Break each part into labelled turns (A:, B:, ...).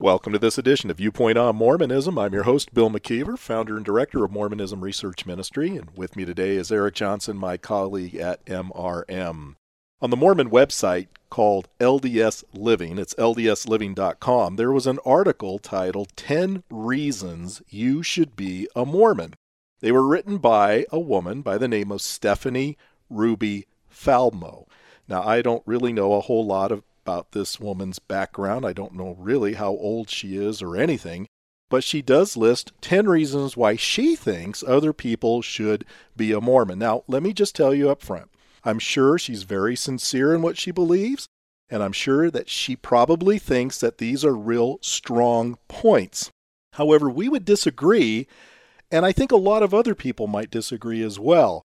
A: Welcome to this edition of Viewpoint on Mormonism. I'm your host, Bill McKeever, founder and director of Mormonism Research Ministry, and with me today is Eric Johnson, my colleague at MRM. On the Mormon website called LDS Living, it's ldsliving.com, there was an article titled 10 Reasons You Should Be a Mormon. They were written by a woman by the name of Stephanie Ruby Faldmo. Now, I don't really know a whole lot of about this woman's background. I don't know really how old she is or anything, but she does list 10 reasons why she thinks other people should be a Mormon. Now, let me just tell you up front I'm sure she's very sincere in what she believes, and I'm sure that she probably thinks that these are real strong points. However, we would disagree, and I think a lot of other people might disagree as well.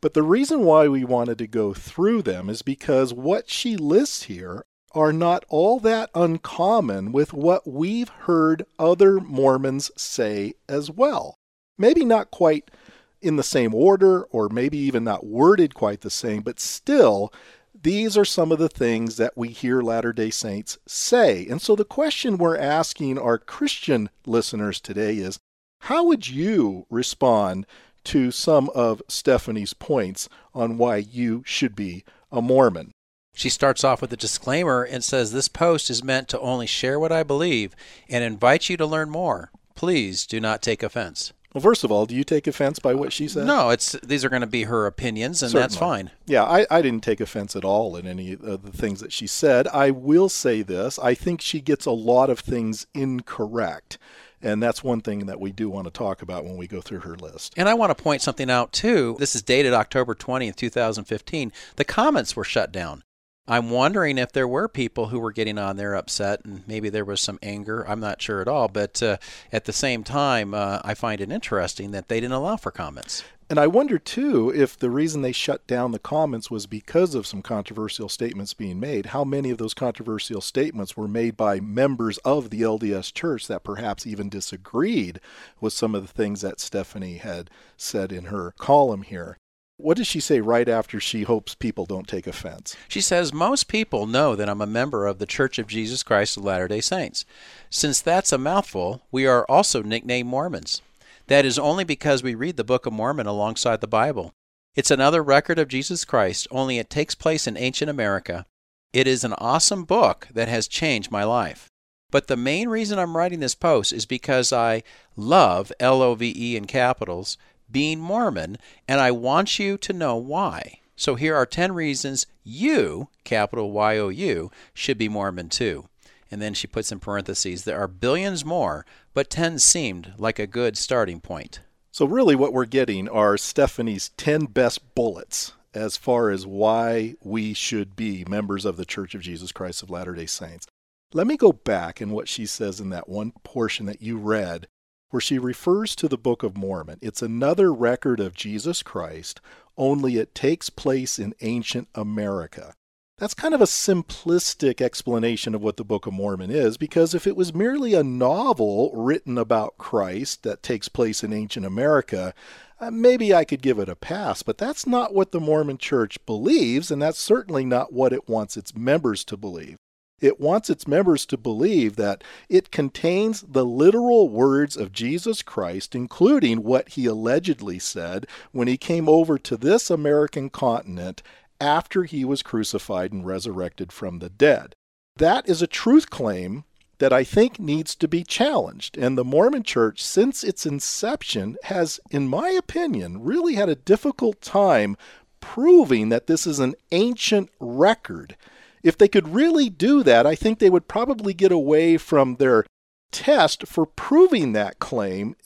A: But the reason why we wanted to go through them is because what she lists here are not all that uncommon with what we've heard other Mormons say as well. Maybe not quite in the same order, or maybe even not worded quite the same, but still, these are some of the things that we hear Latter day Saints say. And so the question we're asking our Christian listeners today is how would you respond to some of Stephanie's points on why you should be a Mormon.
B: She starts off with a disclaimer and says, This post is meant to only share what I believe and invite you to learn more. Please do not take offense.
A: Well, first of all, do you take offense by what she said?
B: No, it's these are going to be her opinions, and
A: Certainly.
B: that's fine.
A: Yeah, I, I didn't take offense at all in any of the things that she said. I will say this I think she gets a lot of things incorrect. And that's one thing that we do want to talk about when we go through her list.
B: And I want to point something out too. This is dated October 20th, 2015. The comments were shut down. I'm wondering if there were people who were getting on there upset and maybe there was some anger. I'm not sure at all. But uh, at the same time, uh, I find it interesting that they didn't allow for comments.
A: And I wonder too if the reason they shut down the comments was because of some controversial statements being made. How many of those controversial statements were made by members of the LDS church that perhaps even disagreed with some of the things that Stephanie had said in her column here? What does she say right after she hopes people don't take offense?
B: She says, Most people know that I'm a member of the Church of Jesus Christ of Latter day Saints. Since that's a mouthful, we are also nicknamed Mormons. That is only because we read the Book of Mormon alongside the Bible. It's another record of Jesus Christ, only it takes place in ancient America. It is an awesome book that has changed my life. But the main reason I'm writing this post is because I love L O V E in capitals being Mormon, and I want you to know why. So here are 10 reasons you, capital Y O U, should be Mormon too. And then she puts in parentheses, there are billions more, but 10 seemed like a good starting point.
A: So, really, what we're getting are Stephanie's 10 best bullets as far as why we should be members of the Church of Jesus Christ of Latter day Saints. Let me go back in what she says in that one portion that you read, where she refers to the Book of Mormon. It's another record of Jesus Christ, only it takes place in ancient America. That's kind of a simplistic explanation of what the Book of Mormon is, because if it was merely a novel written about Christ that takes place in ancient America, uh, maybe I could give it a pass, but that's not what the Mormon Church believes, and that's certainly not what it wants its members to believe. It wants its members to believe that it contains the literal words of Jesus Christ, including what he allegedly said when he came over to this American continent after he was crucified and resurrected from the dead. That is a truth claim that I think needs to be challenged. And the Mormon Church, since its inception, has, in my opinion, really had a difficult time proving that this is an ancient record. If they could really do that, I think they would probably get away from their test for proving that claim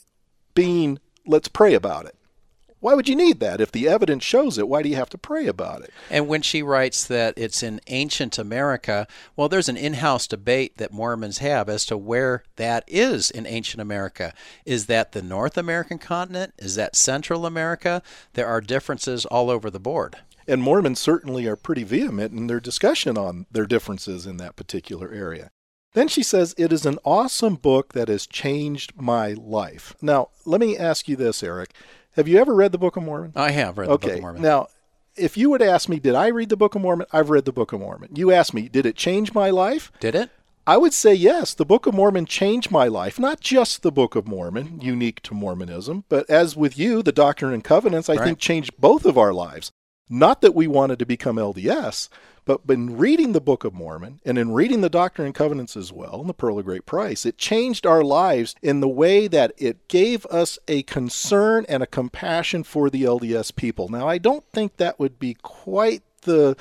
A: being let's pray about it why would you need that? If the evidence shows it, why do you have to pray about it?
B: And when she writes that it's in ancient America, well, there's an in house debate that Mormons have as to where that is in ancient America. Is that the North American continent? Is that Central America? There are differences all over the board.
A: And Mormons certainly are pretty vehement in their discussion on their differences in that particular area. Then she says, It is an awesome book that has changed my life. Now, let me ask you this, Eric. Have you ever read the Book of Mormon?
B: I have read
A: okay.
B: the Book of Mormon.
A: Now, if you would ask me, Did I read the Book of Mormon? I've read the Book of Mormon. You ask me, Did it change my life?
B: Did it?
A: I would say yes. The Book of Mormon changed my life. Not just the Book of Mormon, unique to Mormonism, but as with you, the Doctrine and Covenants, I
B: right.
A: think changed both of our lives. Not that we wanted to become LDS, but in reading the Book of Mormon and in reading the Doctrine and Covenants as well, and the Pearl of Great Price, it changed our lives in the way that it gave us a concern and a compassion for the LDS people. Now, I don't think that would be quite the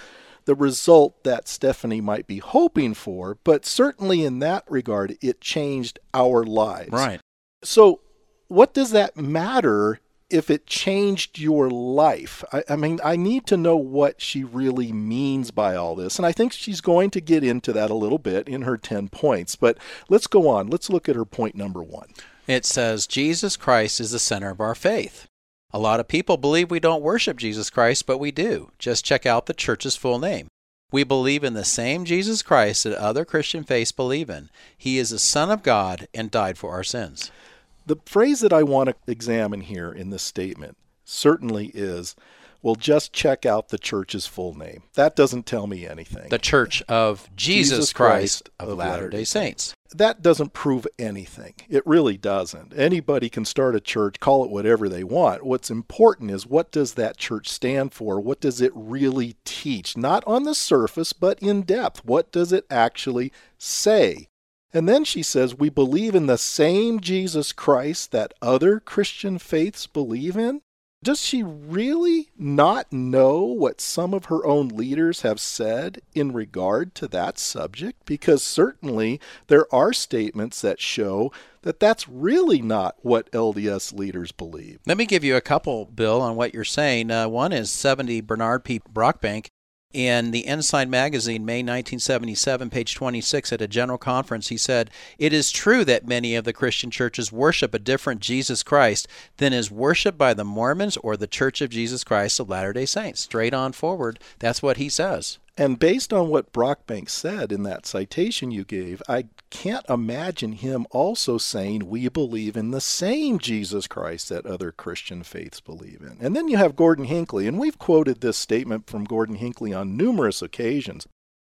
A: the result that Stephanie might be hoping for, but certainly in that regard, it changed our lives.
B: Right.
A: So, what does that matter if it changed your life. I, I, mean, I need to know what she really means by all this. And I think she's going to get into that a little bit in her 10 points. But let's go on. Let's look at her point number one.
B: It says, Jesus Christ is the center of our faith. A lot of people believe we don't worship Jesus Christ, but we do. Just check out the church's full name. We believe in the same Jesus Christ that other Christian faiths believe in. He is the Son of God and died for our sins.
A: The phrase that I want to examine here in this statement certainly is well, just check out the church's full name. That doesn't tell me anything.
B: The Church of Jesus,
A: Jesus
B: Christ,
A: Christ
B: of,
A: of
B: Latter
A: Latter-day
B: day Saints.
A: that doesn't prove anything. It really doesn't. Anybody can start a church, call it whatever they want. What's important is what does that church stand for? What does it really teach? Not on the surface, but in depth. What does it actually say? And then she says, We believe in the same Jesus Christ that other Christian faiths believe in. Does she really not know what some of her own leaders have said in regard to that subject? Because certainly there are statements that show that that's really not what LDS leaders believe.
B: Let me give you a couple, Bill, on what you're saying. Uh, one is 70 Bernard P. Brockbank in the Ensign magazine, May 1977, page 26, at a general conference, he said, It is true that many of the Christian churches worship a different Jesus Christ than is worshiped by the Mormons or the Church of Jesus Christ of Latter day Saints. Straight on forward, that's what he says.
A: And based on what Brockbank said in that citation you gave, I can't imagine him also saying we believe in the same Jesus Christ that other Christian faiths believe in. And then you have Gordon Hinckley, and we've quoted this statement from Gordon Hinckley on numerous occasions.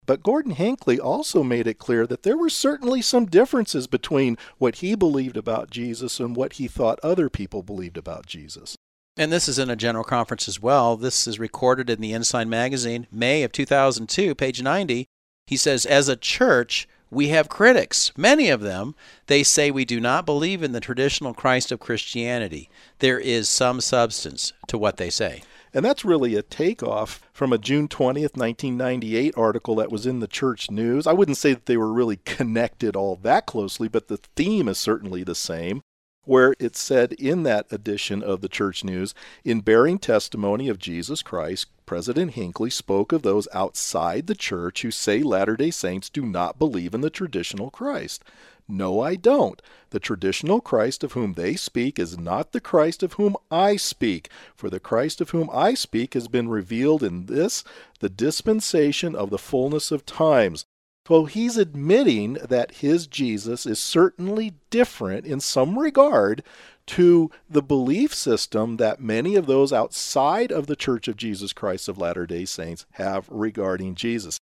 A: But Gordon Hinckley also made it clear that there were certainly some differences between what he believed about Jesus and what he thought other people believed about Jesus.
B: And this is in a general conference as well. This is recorded in the Ensign magazine, May of 2002, page 90. He says, As a church, we have critics. Many of them, they say we do not believe in the traditional Christ of Christianity. There is some substance to what they say.
A: And that's really a takeoff from a June 20th, 1998 article that was in the church news. I wouldn't say that they were really connected all that closely, but the theme is certainly the same where it said in that edition of the Church News, in bearing testimony of Jesus Christ, President Hinckley spoke of those outside the church who say Latter day Saints do not believe in the traditional Christ. No, I don't. The traditional Christ of whom they speak is not the Christ of whom I speak, for the Christ of whom I speak has been revealed in this, the dispensation of the fullness of times. So he's admitting that his Jesus is certainly different in some regard to the belief system that many of those outside of the Church of Jesus Christ of Latter day Saints have regarding Jesus.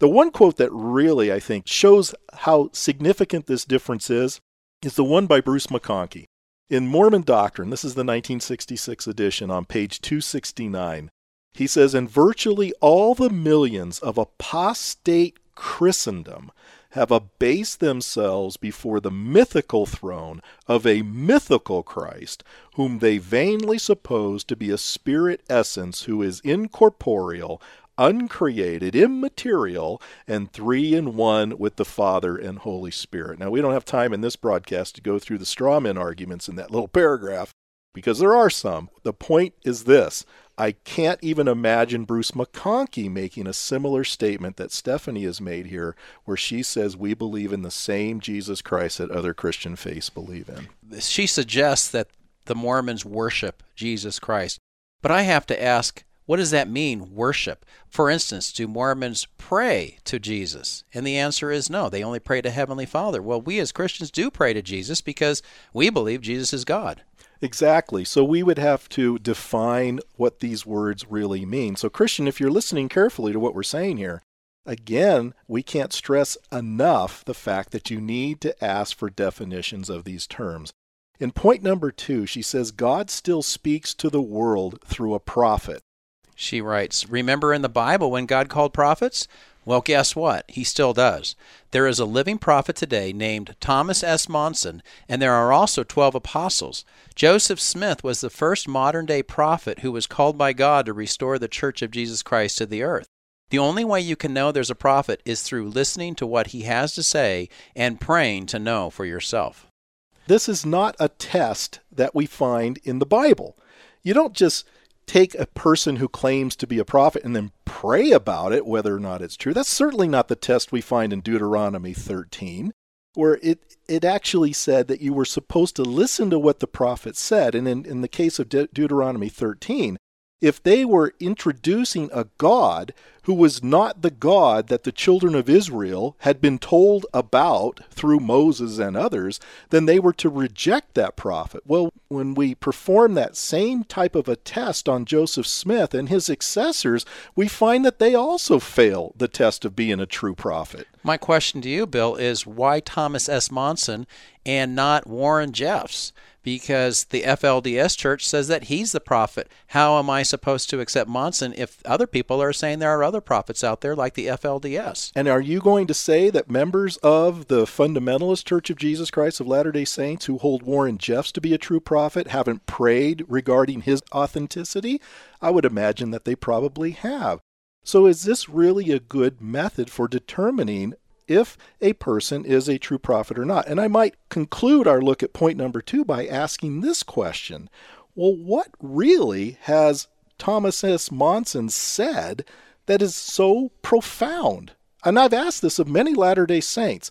A: The one quote that really, I think, shows how significant this difference is is the one by Bruce McConkie. In Mormon Doctrine, this is the 1966 edition on page 269, he says, In virtually all the millions of apostate Christendom have abased themselves before the mythical throne of a mythical Christ, whom they vainly suppose to be a spirit essence who is incorporeal, uncreated, immaterial, and three in one with the Father and Holy Spirit. Now, we don't have time in this broadcast to go through the strawman arguments in that little paragraph, because there are some. The point is this I can't even imagine Bruce McConkie making a similar statement that Stephanie has made here, where she says we believe in the same Jesus Christ that other Christian faiths believe in.
B: She suggests that the Mormons worship Jesus Christ. But I have to ask, what does that mean, worship? For instance, do Mormons pray to Jesus? And the answer is no, they only pray to Heavenly Father. Well, we as Christians do pray to Jesus because we believe Jesus is God.
A: Exactly. So we would have to define what these words really mean. So, Christian, if you're listening carefully to what we're saying here, again, we can't stress enough the fact that you need to ask for definitions of these terms. In point number two, she says, God still speaks to the world through a prophet.
B: She writes, Remember in the Bible when God called prophets? Well, guess what? He still does. There is a living prophet today named Thomas S. Monson, and there are also 12 apostles. Joseph Smith was the first modern day prophet who was called by God to restore the Church of Jesus Christ to the earth. The only way you can know there's a prophet is through listening to what he has to say and praying to know for yourself.
A: This is not a test that we find in the Bible. You don't just take a person who claims to be a prophet and then pray about it, whether or not it's true. That's certainly not the test we find in Deuteronomy 13, where it, it actually said that you were supposed to listen to what the prophet said. And in, in the case of De- Deuteronomy 13, if they were introducing a God who was not the God that the children of Israel had been told about through Moses and others, then they were to reject that prophet. Well, when we perform that same type of a test on Joseph Smith and his successors, we find that they also fail the test of being a true prophet.
B: My question to you, Bill, is why Thomas S. Monson and not Warren Jeffs? Because the FLDS church says that he's the prophet. How am I supposed to accept Monson if other people are saying there are other prophets out there like the FLDS?
A: And are you going to say that members of the fundamentalist Church of Jesus Christ of Latter day Saints who hold Warren Jeffs to be a true prophet haven't prayed regarding his authenticity? I would imagine that they probably have. So, is this really a good method for determining if a person is a true prophet or not. And I might conclude our look at point number two by asking this question Well, what really has Thomas S. Monson said that is so profound? And I've asked this of many Latter day Saints.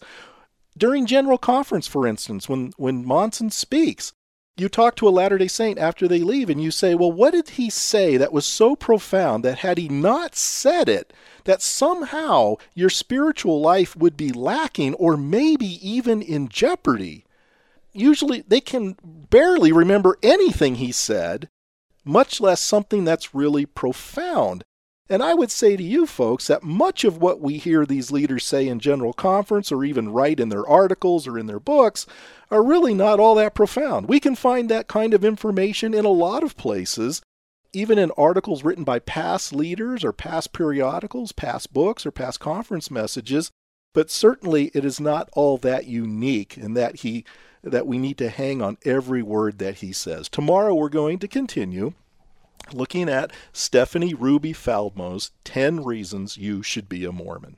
A: During General Conference, for instance, when, when Monson speaks, you talk to a Latter day Saint after they leave and you say, Well, what did he say that was so profound that had he not said it, that somehow your spiritual life would be lacking or maybe even in jeopardy? Usually they can barely remember anything he said, much less something that's really profound. And I would say to you folks that much of what we hear these leaders say in General Conference or even write in their articles or in their books are really not all that profound. We can find that kind of information in a lot of places, even in articles written by past leaders or past periodicals, past books, or past conference messages. But certainly it is not all that unique in that he that we need to hang on every word that he says. Tomorrow we're going to continue looking at Stephanie Ruby Faldmo's 10 Reasons You Should Be a Mormon.